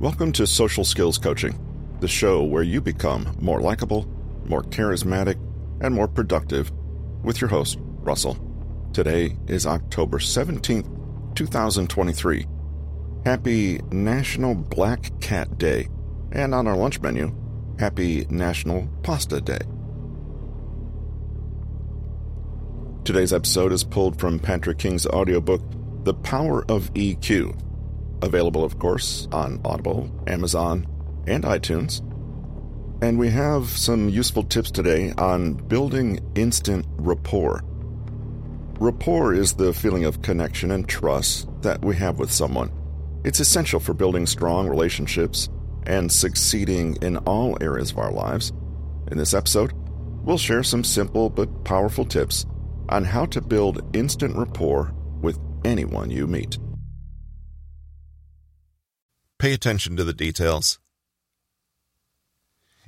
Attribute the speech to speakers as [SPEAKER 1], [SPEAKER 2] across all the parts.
[SPEAKER 1] Welcome to Social Skills Coaching, the show where you become more likable, more charismatic, and more productive with your host, Russell. Today is October 17th, 2023. Happy National Black Cat Day, and on our lunch menu, Happy National Pasta Day. Today's episode is pulled from Patrick King's audiobook, The Power of EQ, available, of course, on Audible, Amazon, and iTunes. And we have some useful tips today on building instant rapport. Rapport is the feeling of connection and trust that we have with someone. It's essential for building strong relationships and succeeding in all areas of our lives. In this episode, we'll share some simple but powerful tips on how to build instant rapport with anyone you meet.
[SPEAKER 2] Pay attention to the details.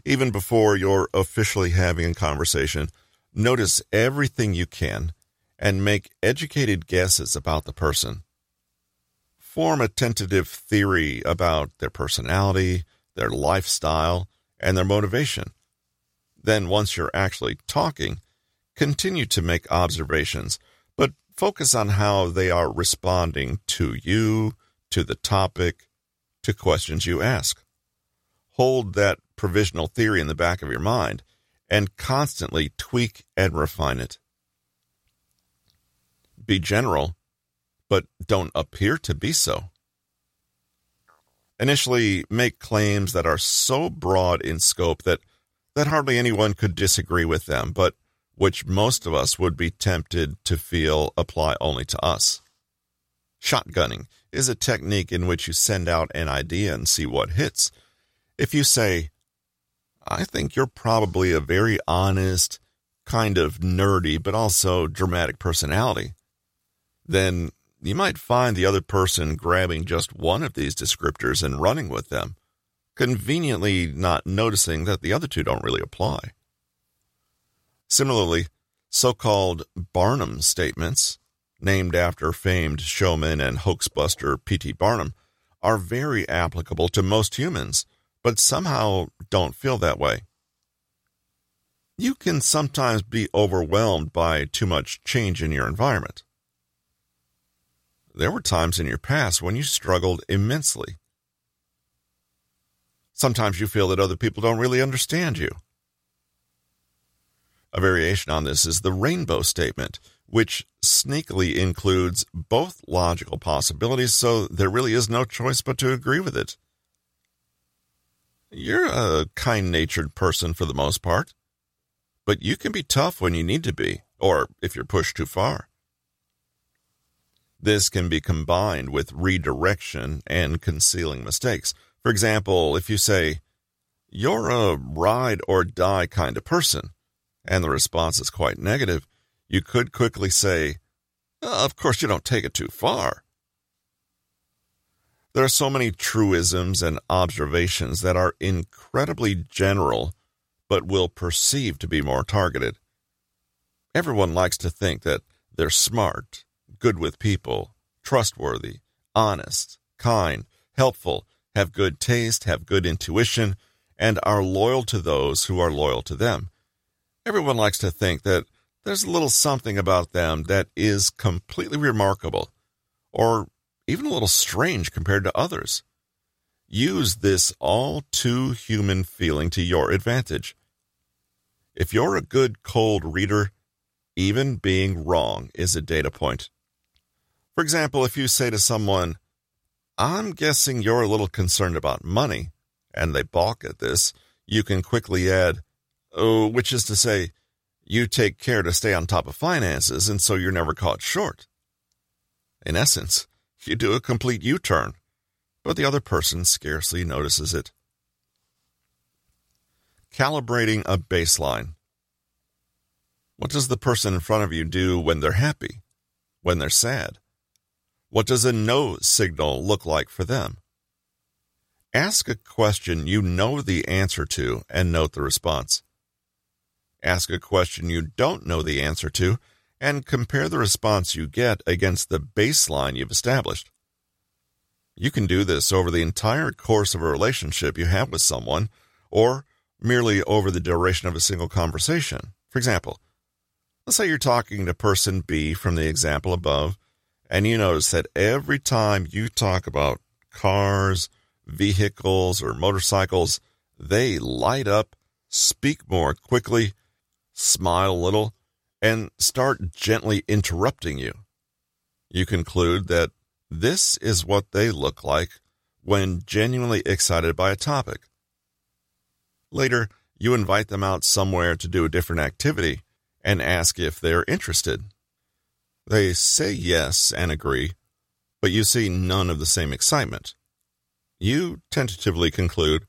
[SPEAKER 2] Even before you're officially having a conversation, notice everything you can and make educated guesses about the person. Form a tentative theory about their personality, their lifestyle, and their motivation. Then, once you're actually talking, continue to make observations, but focus on how they are responding to you, to the topic, to questions you ask. Hold that provisional theory in the back of your mind and constantly tweak and refine it. Be general, but don't appear to be so. Initially, make claims that are so broad in scope that, that hardly anyone could disagree with them, but which most of us would be tempted to feel apply only to us. Shotgunning is a technique in which you send out an idea and see what hits. If you say, I think you're probably a very honest, kind of nerdy, but also dramatic personality, then you might find the other person grabbing just one of these descriptors and running with them, conveniently not noticing that the other two don't really apply. Similarly, so called Barnum statements, named after famed showman and hoaxbuster P.T. Barnum, are very applicable to most humans, but somehow don't feel that way. You can sometimes be overwhelmed by too much change in your environment. There were times in your past when you struggled immensely. Sometimes you feel that other people don't really understand you. A variation on this is the rainbow statement, which sneakily includes both logical possibilities, so there really is no choice but to agree with it. You're a kind natured person for the most part, but you can be tough when you need to be, or if you're pushed too far. This can be combined with redirection and concealing mistakes. For example, if you say, You're a ride or die kind of person, and the response is quite negative, you could quickly say, Of course, you don't take it too far. There are so many truisms and observations that are incredibly general, but will perceive to be more targeted. Everyone likes to think that they're smart, good with people, trustworthy, honest, kind, helpful, have good taste, have good intuition, and are loyal to those who are loyal to them. Everyone likes to think that there's a little something about them that is completely remarkable, or even a little strange compared to others. Use this all too human feeling to your advantage. If you're a good cold reader, even being wrong is a data point. For example, if you say to someone, I'm guessing you're a little concerned about money, and they balk at this, you can quickly add, Oh, which is to say, you take care to stay on top of finances, and so you're never caught short. In essence, you do a complete U turn, but the other person scarcely notices it. Calibrating a baseline. What does the person in front of you do when they're happy? When they're sad? What does a no signal look like for them? Ask a question you know the answer to and note the response. Ask a question you don't know the answer to and compare the response you get against the baseline you've established. You can do this over the entire course of a relationship you have with someone, or merely over the duration of a single conversation. For example, let's say you're talking to person B from the example above, and you notice that every time you talk about cars, vehicles, or motorcycles, they light up, speak more quickly, smile a little, and start gently interrupting you. You conclude that this is what they look like when genuinely excited by a topic. Later, you invite them out somewhere to do a different activity and ask if they're interested. They say yes and agree, but you see none of the same excitement. You tentatively conclude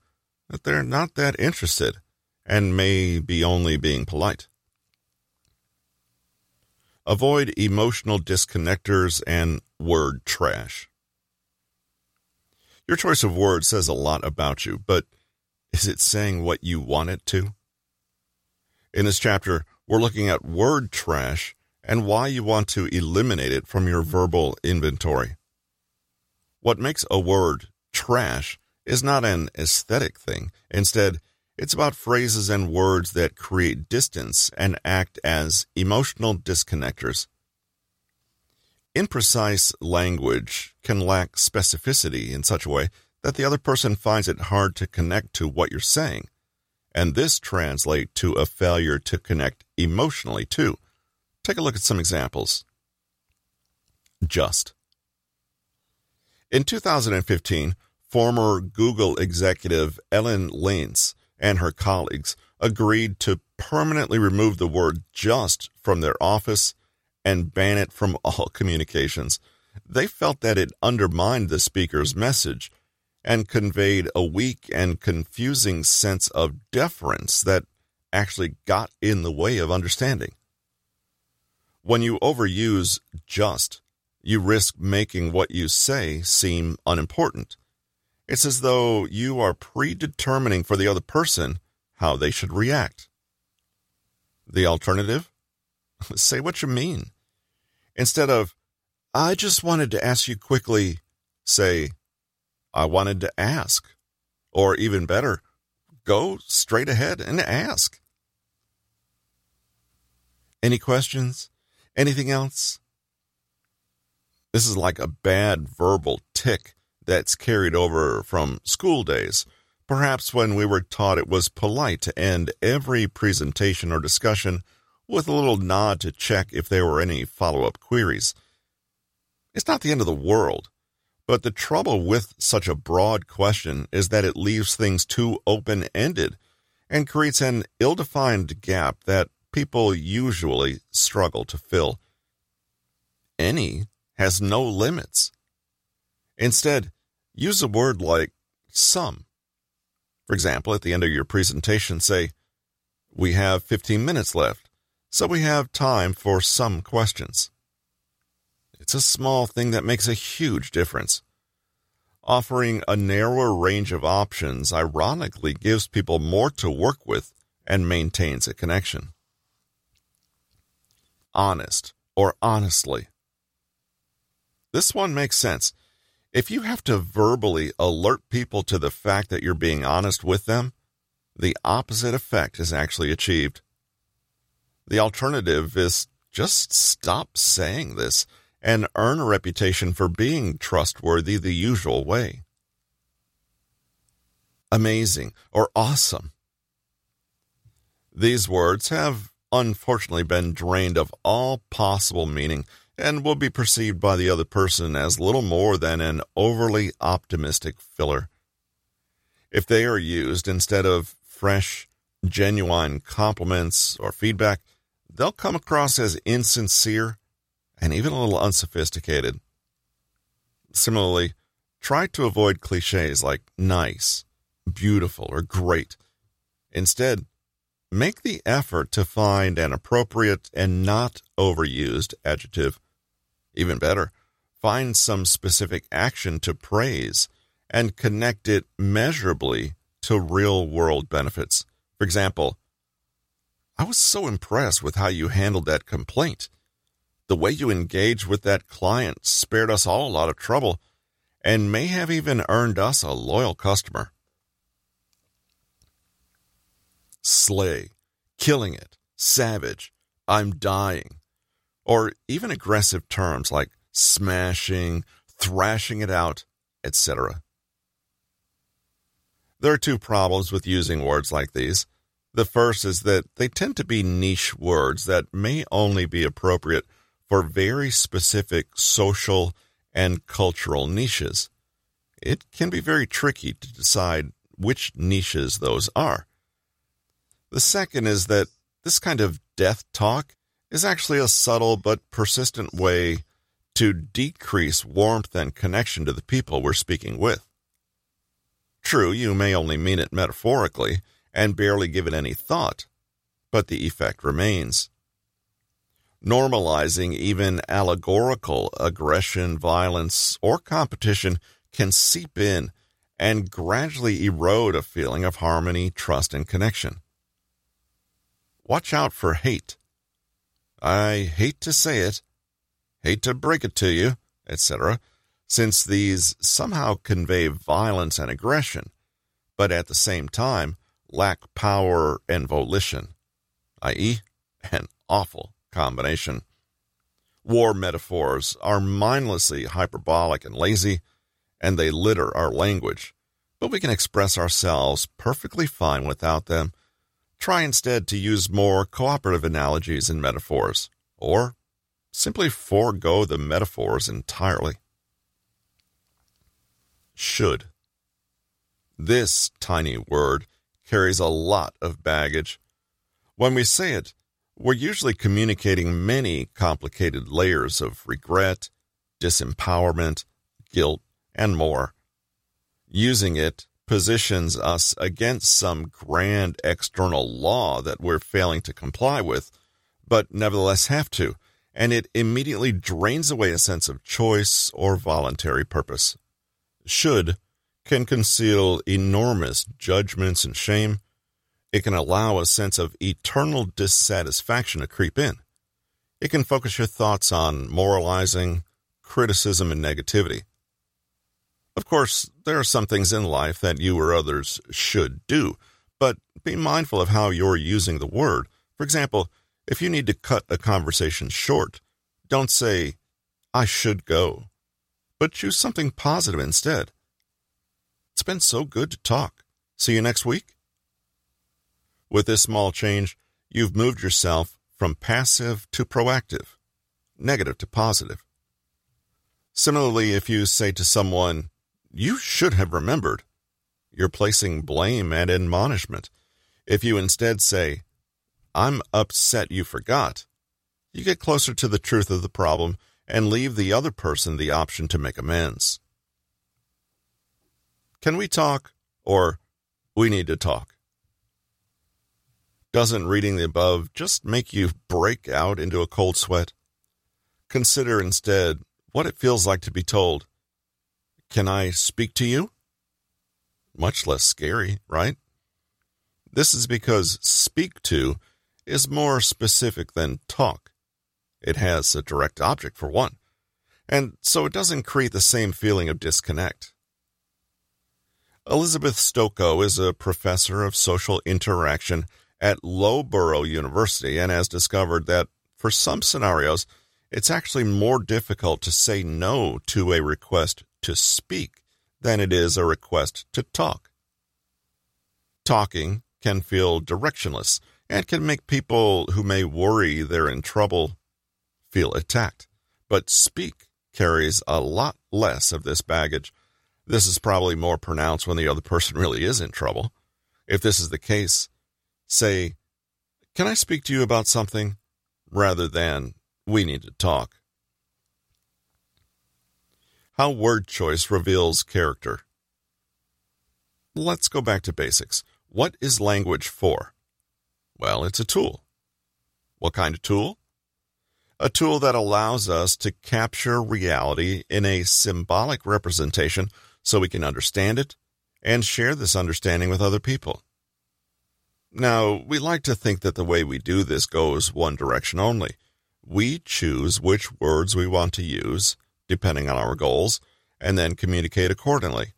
[SPEAKER 2] that they're not that interested and may be only being polite. Avoid emotional disconnectors and word trash. Your choice of words says a lot about you, but is it saying what you want it to? In this chapter, we're looking at word trash and why you want to eliminate it from your verbal inventory. What makes a word trash is not an aesthetic thing. Instead, it's about phrases and words that create distance and act as emotional disconnectors. Imprecise language can lack specificity in such a way that the other person finds it hard to connect to what you're saying. And this translates to a failure to connect emotionally too. Take a look at some examples. Just. In 2015, former Google executive Ellen Leanse and her colleagues agreed to permanently remove the word just from their office and ban it from all communications. They felt that it undermined the speaker's message and conveyed a weak and confusing sense of deference that actually got in the way of understanding. When you overuse just, you risk making what you say seem unimportant. It's as though you are predetermining for the other person how they should react. The alternative? Say what you mean. Instead of, I just wanted to ask you quickly, say, I wanted to ask. Or even better, go straight ahead and ask. Any questions? Anything else? This is like a bad verbal tic that's carried over from school days, perhaps when we were taught it was polite to end every presentation or discussion with a little nod to check if there were any follow up queries. It's not the end of the world, but the trouble with such a broad question is that it leaves things too open ended and creates an ill defined gap that people usually struggle to fill. Any has no limits. Instead, use a word like some. For example, at the end of your presentation, say, We have 15 minutes left, so we have time for some questions. It's a small thing that makes a huge difference. Offering a narrower range of options ironically gives people more to work with and maintains a connection. Honest or honestly. This one makes sense. If you have to verbally alert people to the fact that you're being honest with them, the opposite effect is actually achieved. The alternative is just stop saying this and earn a reputation for being trustworthy the usual way. Amazing or awesome. These words have unfortunately been drained of all possible meaning and will be perceived by the other person as little more than an overly optimistic filler. If they are used instead of fresh, genuine compliments or feedback, they'll come across as insincere and even a little unsophisticated. Similarly, try to avoid cliches like nice, beautiful, or great. Instead, make the effort to find an appropriate and not overused adjective. Even better, find some specific action to praise and connect it measurably to real world benefits. For example, I was so impressed with how you handled that complaint. The way you engaged with that client spared us all a lot of trouble, and may have even earned us a loyal customer. Slay, killing it, savage, I'm dying, or even aggressive terms like smashing, thrashing it out, etc. There are two problems with using words like these. The first is that they tend to be niche words that may only be appropriate for very specific social and cultural niches. It can be very tricky to decide which niches those are. The second is that this kind of death talk is actually a subtle but persistent way to decrease warmth and connection to the people we're speaking with. True, you may only mean it metaphorically and barely give it any thought, but the effect remains. Normalizing even allegorical aggression, violence, or competition can seep in and gradually erode a feeling of harmony, trust, and connection. Watch out for hate. I hate to say it, hate to break it to you, etc., since these somehow convey violence and aggression, but at the same time lack power and volition, i.e., an awful combination. War metaphors are mindlessly hyperbolic and lazy, and they litter our language, but we can express ourselves perfectly fine without them. Try instead to use more cooperative analogies and metaphors, or simply forego the metaphors entirely. Should. This tiny word carries a lot of baggage. When we say it, we're usually communicating many complicated layers of regret, disempowerment, guilt, and more. Using it positions us against some grand external law that we're failing to comply with, but nevertheless have to, and it immediately drains away a sense of choice or voluntary purpose. Should can conceal enormous judgments and shame. It can allow a sense of eternal dissatisfaction to creep in. It can focus your thoughts on moralizing, criticism, and negativity. Of course, there are some things in life that you or others should do, but be mindful of how you're using the word. For example, if you need to cut a conversation short, don't say, I should go, but choose something positive instead. It's been so good to talk. See you next week. With this small change, you've moved yourself from passive to proactive, negative to positive. Similarly, if you say to someone, You should have remembered, you're placing blame and admonishment. If you instead say, I'm upset you forgot, you get closer to the truth of the problem and leave the other person the option to make amends. Can we talk? Or we need to talk. Doesn't reading the above just make you break out into a cold sweat? Consider instead what it feels like to be told, Can I speak to you? Much less scary, right? This is because speak to is more specific than talk. It has a direct object, for one, and so it doesn't create the same feeling of disconnect. Elizabeth Stokoe is a professor of social interaction at Loughborough University and has discovered that for some scenarios, it's actually more difficult to say no to a request to speak than it is a request to talk. Talking can feel directionless and can make people who may worry they're in trouble feel attacked. But speak carries a lot less of this baggage this is probably more pronounced when the other person really is in trouble. If this is the case, say, Can I speak to you about something? rather than, We need to talk. How word choice reveals character. Let's go back to basics. What is language for? Well, it's a tool. What kind of tool? A tool that allows us to capture reality in a symbolic representation so we can understand it and share this understanding with other people. Now, we like to think that the way we do this goes one direction only. We choose which words we want to use, depending on our goals, and then communicate accordingly.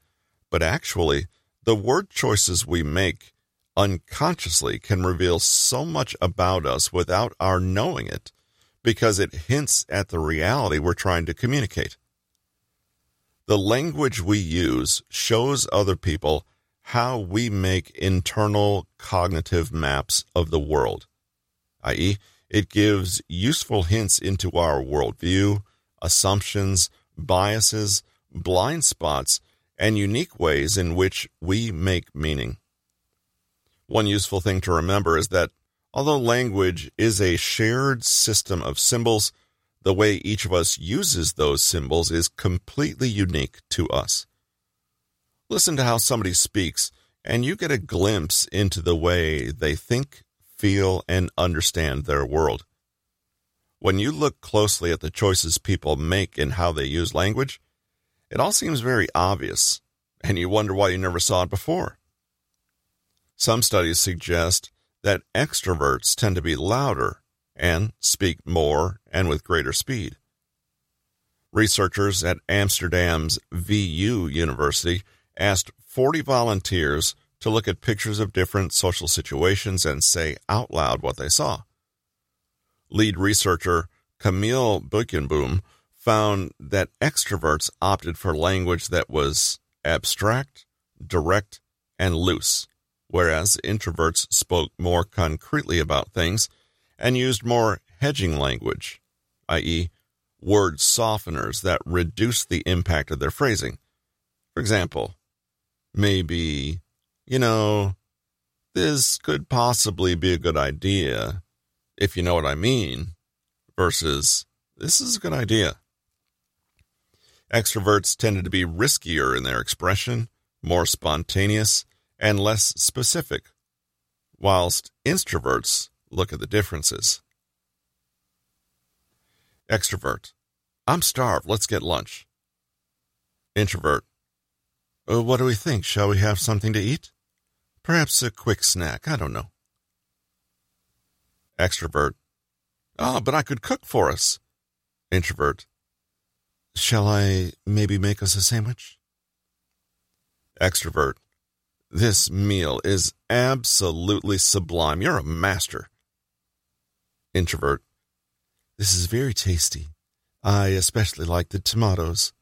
[SPEAKER 2] But actually, the word choices we make unconsciously can reveal so much about us without our knowing it because it hints at the reality we're trying to communicate. The language we use shows other people how we make internal cognitive maps of the world, i.e., it gives useful hints into our worldview, assumptions, biases, blind spots, and unique ways in which we make meaning. One useful thing to remember is that although language is a shared system of symbols, the way each of us uses those symbols is completely unique to us. Listen to how somebody speaks, and you get a glimpse into the way they think, feel, and understand their world. When you look closely at the choices people make in how they use language, it all seems very obvious, and you wonder why you never saw it before. Some studies suggest that extroverts tend to be louder and speak more and with greater speed. Researchers at Amsterdam's VU University asked 40 volunteers to look at pictures of different social situations and say out loud what they saw. Lead researcher Camille Beukeboom found that extroverts opted for language that was abstract, direct, and loose, whereas introverts spoke more concretely about things and used more hedging language, i.e., word softeners that reduced the impact of their phrasing. For example, maybe, you know, this could possibly be a good idea, if you know what I mean, versus this is a good idea. Extroverts tended to be riskier in their expression, more spontaneous, and less specific, whilst introverts look at the differences. Extrovert. I'm starved. Let's get lunch. Introvert. Uh, what do we think? Shall we have something to eat? Perhaps a quick snack. I don't know. Extrovert. Ah, but I could cook for us. Introvert. Shall I maybe make us a sandwich? Extrovert. This meal is absolutely sublime. You're a master. Introvert. This is very tasty. I especially like the tomatoes.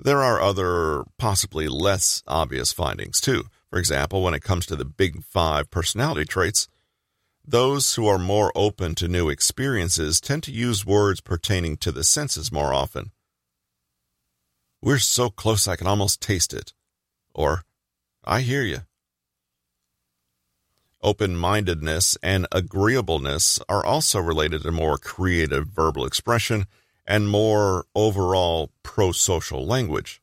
[SPEAKER 2] There are other, possibly less obvious findings, too. For example, when it comes to the big five personality traits, those who are more open to new experiences tend to use words pertaining to the senses more often. We're so close I can almost taste it. Or, I hear you. Open mindedness and agreeableness are also related to more creative verbal expression and more overall pro social language.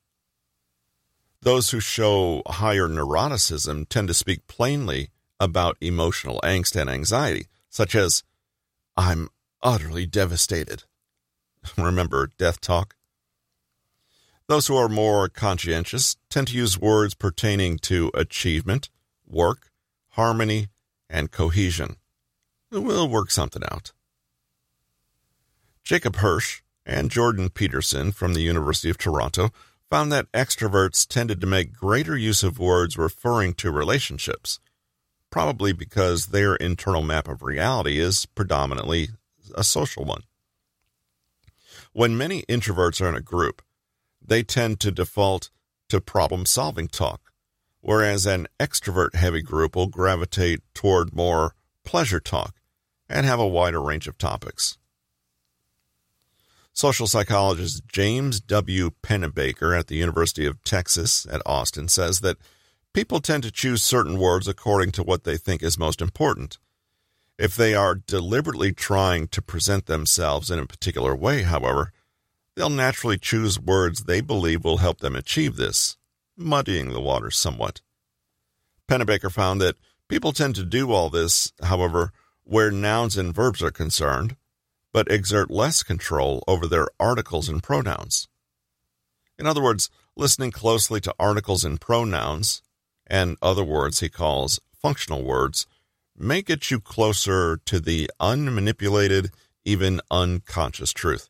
[SPEAKER 2] Those who show higher neuroticism tend to speak plainly about emotional angst and anxiety, such as, I'm utterly devastated. Remember death talk? Those who are more conscientious tend to use words pertaining to achievement, work, harmony, and cohesion. We'll work something out. Jacob Hirsch and Jordan Peterson from the University of Toronto found that extroverts tended to make greater use of words referring to relationships, probably because their internal map of reality is predominantly a social one. When many introverts are in a group, they tend to default to problem solving talk, whereas an extrovert heavy group will gravitate toward more pleasure talk and have a wider range of topics. Social psychologist James W. Pennebaker at the University of Texas at Austin says that People tend to choose certain words according to what they think is most important. If they are deliberately trying to present themselves in a particular way, however, they'll naturally choose words they believe will help them achieve this, muddying the waters somewhat. Pennebaker found that people tend to do all this, however, where nouns and verbs are concerned, but exert less control over their articles and pronouns. In other words, listening closely to articles and pronouns and other words he calls functional words, may get you closer to the unmanipulated, even unconscious truth.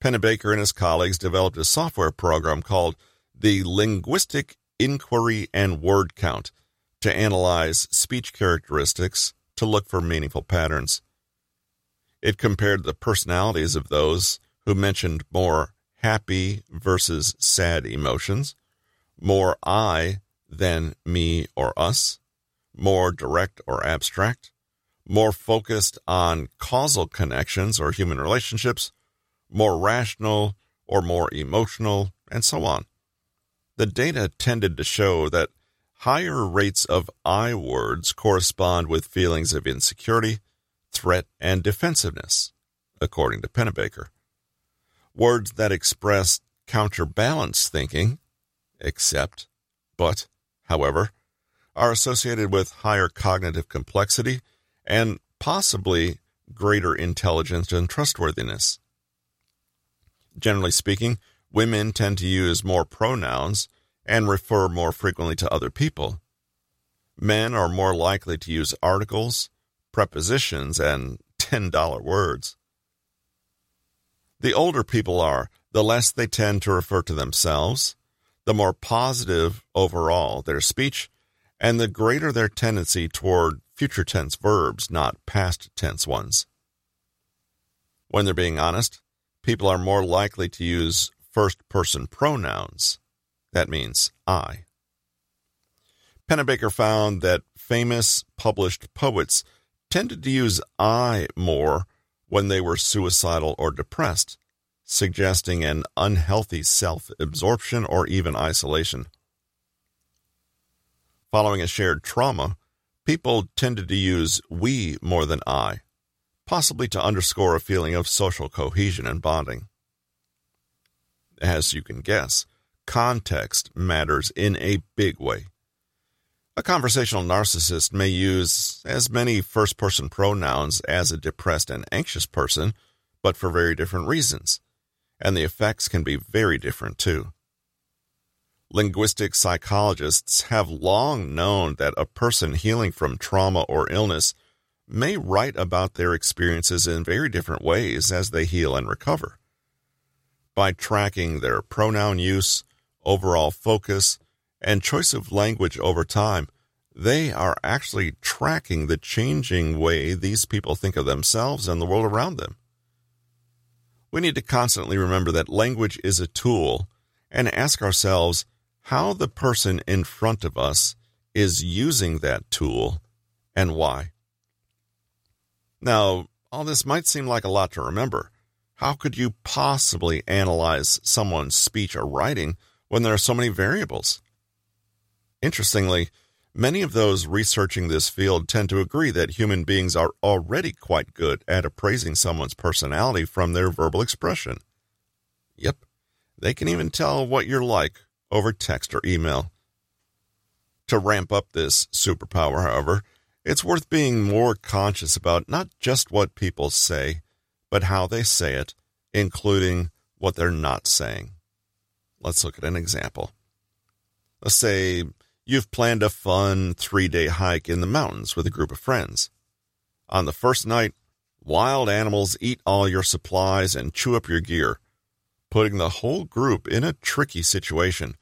[SPEAKER 2] Pennebaker and his colleagues developed a software program called the Linguistic Inquiry and Word Count to analyze speech characteristics to look for meaningful patterns. It compared the personalities of those who mentioned more happy versus sad emotions, more I than me or us, more direct or abstract, more focused on causal connections or human relationships, more rational or more emotional, and so on. The data tended to show that higher rates of I words correspond with feelings of insecurity, threat, and defensiveness, according to Pennebaker. Words that express counterbalance thinking, except, but, however, are associated with higher cognitive complexity and possibly greater intelligence and trustworthiness. Generally speaking, women tend to use more pronouns and refer more frequently to other people. Men are more likely to use articles, prepositions, and $10 words. The older people are, the less they tend to refer to themselves, the more positive overall their speech, and the greater their tendency toward future tense verbs, not past tense ones. When they're being honest, people are more likely to use first person pronouns. That means I. Pennebaker found that famous published poets tended to use I more when they were suicidal or depressed, suggesting an unhealthy self absorption or even isolation. Following a shared trauma, people tended to use we more than I, possibly to underscore a feeling of social cohesion and bonding. As you can guess, context matters in a big way. A conversational narcissist may use as many first person pronouns as a depressed and anxious person, but for very different reasons, and the effects can be very different too. Linguistic psychologists have long known that a person healing from trauma or illness may write about their experiences in very different ways as they heal and recover. By tracking their pronoun use, overall focus, and choice of language over time, they are actually tracking the changing way these people think of themselves and the world around them. We need to constantly remember that language is a tool and ask ourselves how the person in front of us is using that tool and why. Now, all this might seem like a lot to remember. How could you possibly analyze someone's speech or writing when there are so many variables? Interestingly, many of those researching this field tend to agree that human beings are already quite good at appraising someone's personality from their verbal expression. Yep, they can even tell what you're like over text or email. To ramp up this superpower, however, it's worth being more conscious about not just what people say, but how they say it, including what they're not saying. Let's look at an example. Let's say you've planned a fun three day hike in the mountains with a group of friends. On the first night, wild animals eat all your supplies and chew up your gear, putting the whole group in a tricky situation.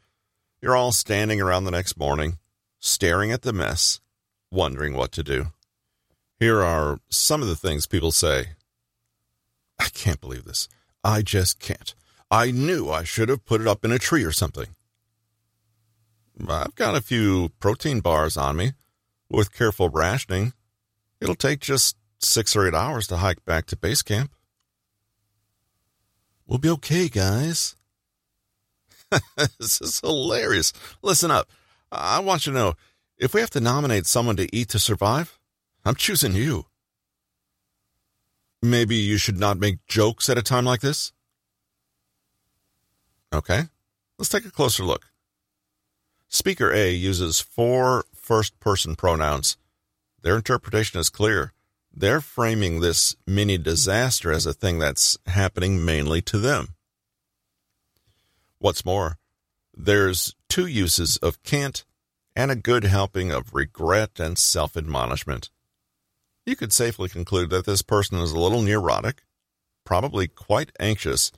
[SPEAKER 2] You're all standing around the next morning, staring at the mess, wondering what to do. Here are some of the things people say. I can't believe this. I just can't. I knew I should have put it up in a tree or something. I've got a few protein bars on me. With careful rationing, it'll take just six or eight hours to hike back to base camp. We'll be okay, guys. this is hilarious. Listen up. I want you to know if we have to nominate someone to eat to survive, I'm choosing you. Maybe you should not make jokes at a time like this? Okay, let's take a closer look. Speaker A uses four first person pronouns. Their interpretation is clear. They're framing this mini disaster as a thing that's happening mainly to them. What's more, there's two uses of can't and a good helping of regret and self admonishment. You could safely conclude that this person is a little neurotic, probably quite anxious,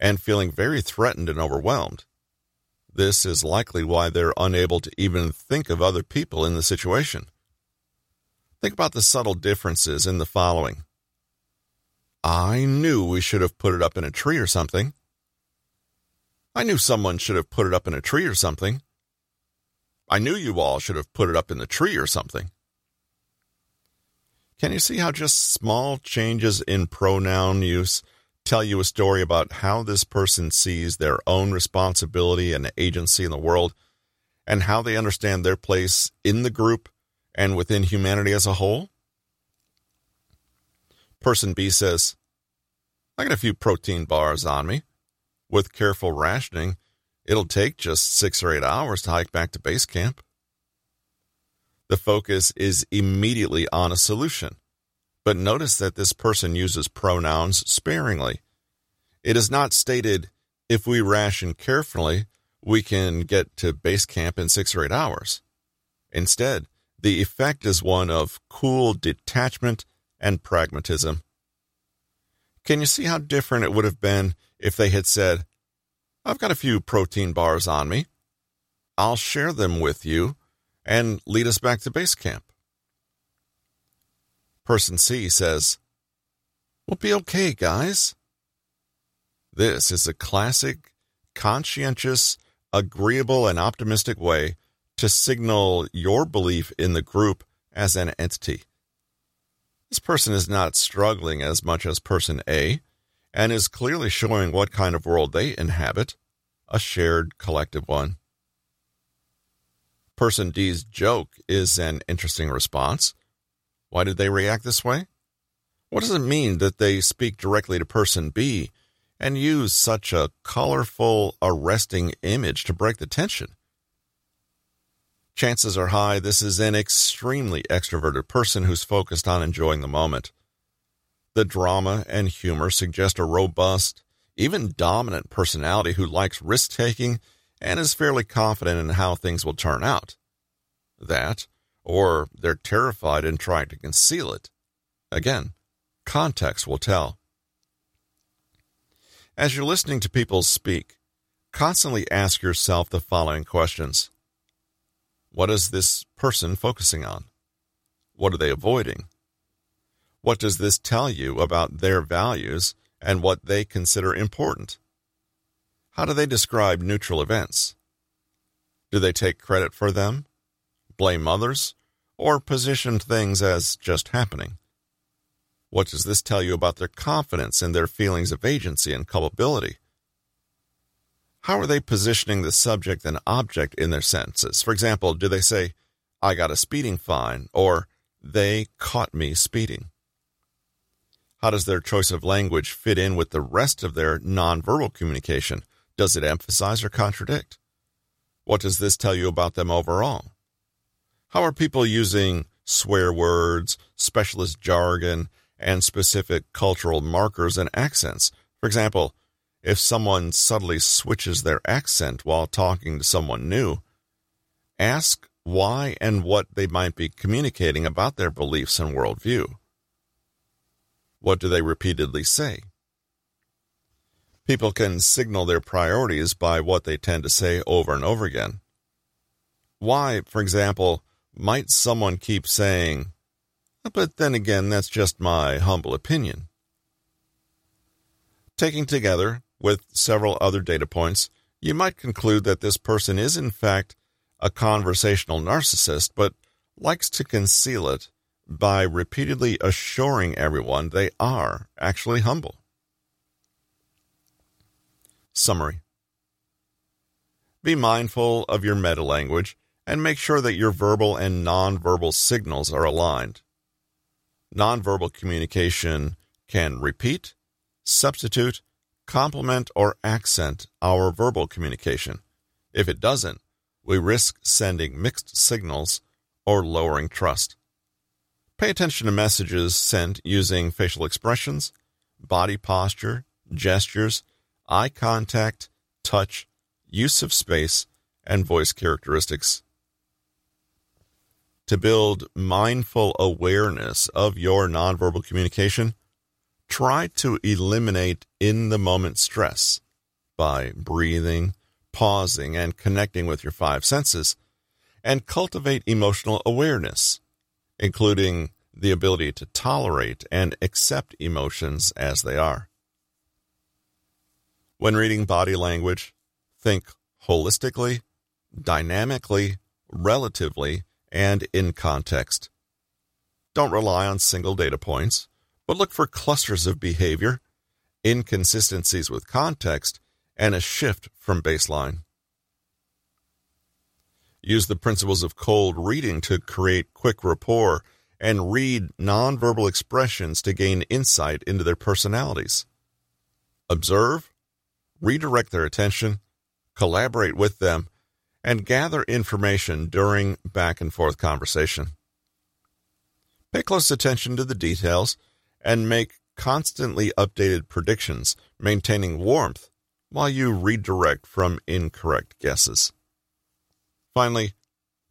[SPEAKER 2] and feeling very threatened and overwhelmed. This is likely why they're unable to even think of other people in the situation. Think about the subtle differences in the following. I knew we should have put it up in a tree or something. I knew someone should have put it up in a tree or something. I knew you all should have put it up in the tree or something. Can you see how just small changes in pronoun use tell you a story about how this person sees their own responsibility and agency in the world and how they understand their place in the group and within humanity as a whole? Person B says, I got a few protein bars on me. With careful rationing, it'll take just six or eight hours to hike back to base camp. The focus is immediately on a solution, but notice that this person uses pronouns sparingly. It is not stated, if we ration carefully, we can get to base camp in six or eight hours. Instead, the effect is one of cool detachment and pragmatism. Can you see how different it would have been if they had said, I've got a few protein bars on me. I'll share them with you and lead us back to base camp. Person C says, We'll be okay, guys. This is a classic, conscientious, agreeable, and optimistic way to signal your belief in the group as an entity. This person is not struggling as much as person A and is clearly showing what kind of world they inhabit, a shared collective one. Person D's joke is an interesting response. Why did they react this way? What does it mean that they speak directly to person B and use such a colorful, arresting image to break the tension? Chances are high this is an extremely extroverted person who's focused on enjoying the moment. The drama and humor suggest a robust, even dominant personality who likes risk taking and is fairly confident in how things will turn out. That, or they're terrified and trying to conceal it. Again, context will tell. As you're listening to people speak, constantly ask yourself the following questions what is this person focusing on? What are they avoiding? What does this tell you about their values and what they consider important? How do they describe neutral events? Do they take credit for them, blame others, or position things as just happening? What does this tell you about their confidence in their feelings of agency and culpability? how are they positioning the subject and object in their sentences? For example, do they say, I got a speeding fine, or they caught me speeding? How does their choice of language fit in with the rest of their nonverbal communication? Does it emphasize or contradict? What does this tell you about them overall? How are people using swear words, specialist jargon, and specific cultural markers and accents? For example, if someone subtly switches their accent while talking to someone new, ask why and what they might be communicating about their beliefs and worldview. What do they repeatedly say? People can signal their priorities by what they tend to say over and over again. Why, for example, might someone keep saying, but then again, that's just my humble opinion? Taking together, with several other data points, you might conclude that this person is in fact a conversational narcissist, but likes to conceal it by repeatedly assuring everyone they are actually humble. Summary Be mindful of your meta language and make sure that your verbal and nonverbal signals are aligned. Nonverbal communication can repeat, substitute, complement or accent our verbal communication. If it doesn't, we risk sending mixed signals or lowering trust. Pay attention to messages sent using facial expressions, body posture, gestures, eye contact, touch, use of space, and voice characteristics. To build mindful awareness of your nonverbal communication, try to eliminate in the moment stress by breathing, pausing, and connecting with your five senses, and cultivate emotional awareness, including the ability to tolerate and accept emotions as they are. When reading body language, think holistically, dynamically, relatively, and in context. Don't rely on single data points, but look for clusters of behavior, inconsistencies with context, and a shift from baseline. Use the principles of cold reading to create quick rapport and read nonverbal expressions to gain insight into their personalities. Observe, redirect their attention, collaborate with them, and gather information during back and forth conversation. Pay close attention to the details and make constantly updated predictions, maintaining warmth while you redirect from incorrect guesses. Finally,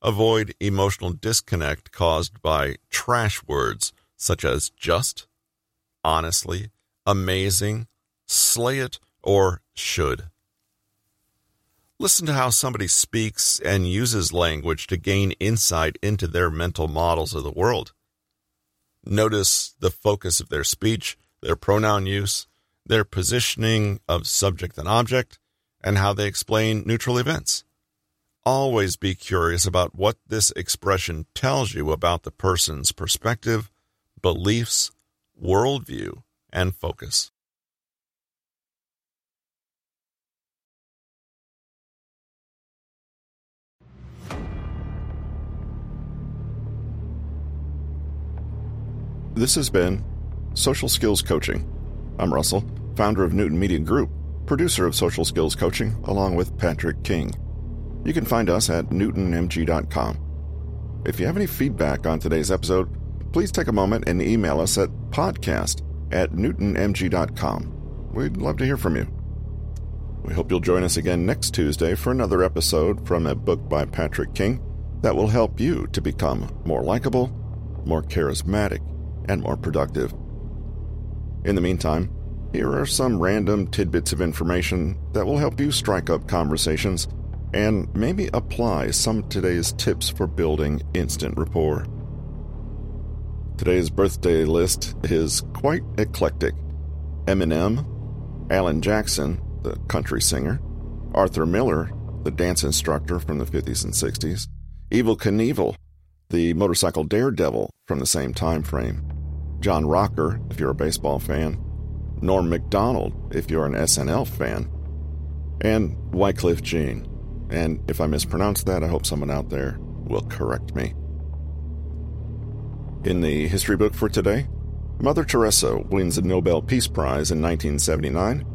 [SPEAKER 2] avoid emotional disconnect caused by trash words such as just, honestly, amazing, slay it, or should. Listen to how somebody speaks and uses language to gain insight into their mental models of the world. Notice the focus of their speech, their pronoun use, their positioning of subject and object, and how they explain neutral events. Always be curious about what this expression tells you about the person's perspective, beliefs, worldview, and focus.
[SPEAKER 1] This has been Social Skills Coaching. I'm Russell, founder of Newton Media Group, producer of Social Skills Coaching, along with Patrick King. You can find us at newtonmg.com. If you have any feedback on today's episode, please take a moment and email us at podcast at newtonmg.com. We'd love to hear from you. We hope you'll join us again next Tuesday for another episode from a book by Patrick King that will help you to become more likable, more charismatic, and more productive. In the meantime, here are some random tidbits of information that will help you strike up conversations and maybe apply some of today's tips for building instant rapport. Today's birthday list is quite eclectic. Eminem, Alan Jackson, the country singer, Arthur Miller, the dance instructor from the 50s and 60s, Evel Knievel, the motorcycle daredevil from the same time frame, John Rocker, if you're a baseball fan, Norm MacDonald, if you're an SNL fan, and Wycliffe Jean. And if I mispronounce that, I hope someone out there will correct me. In the history book for today, Mother Teresa wins the Nobel Peace Prize in 1979,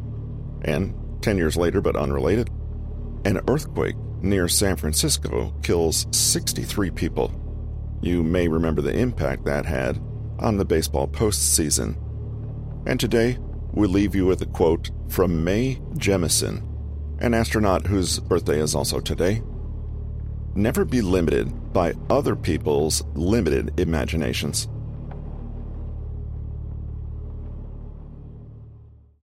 [SPEAKER 1] and 10 years later, but unrelated, an earthquake near San Francisco kills 63 people. You may remember the impact that had on the baseball postseason. And today, we leave you with a quote from Mae Jemison, an astronaut whose birthday is also today. Never be limited by other people's limited imaginations.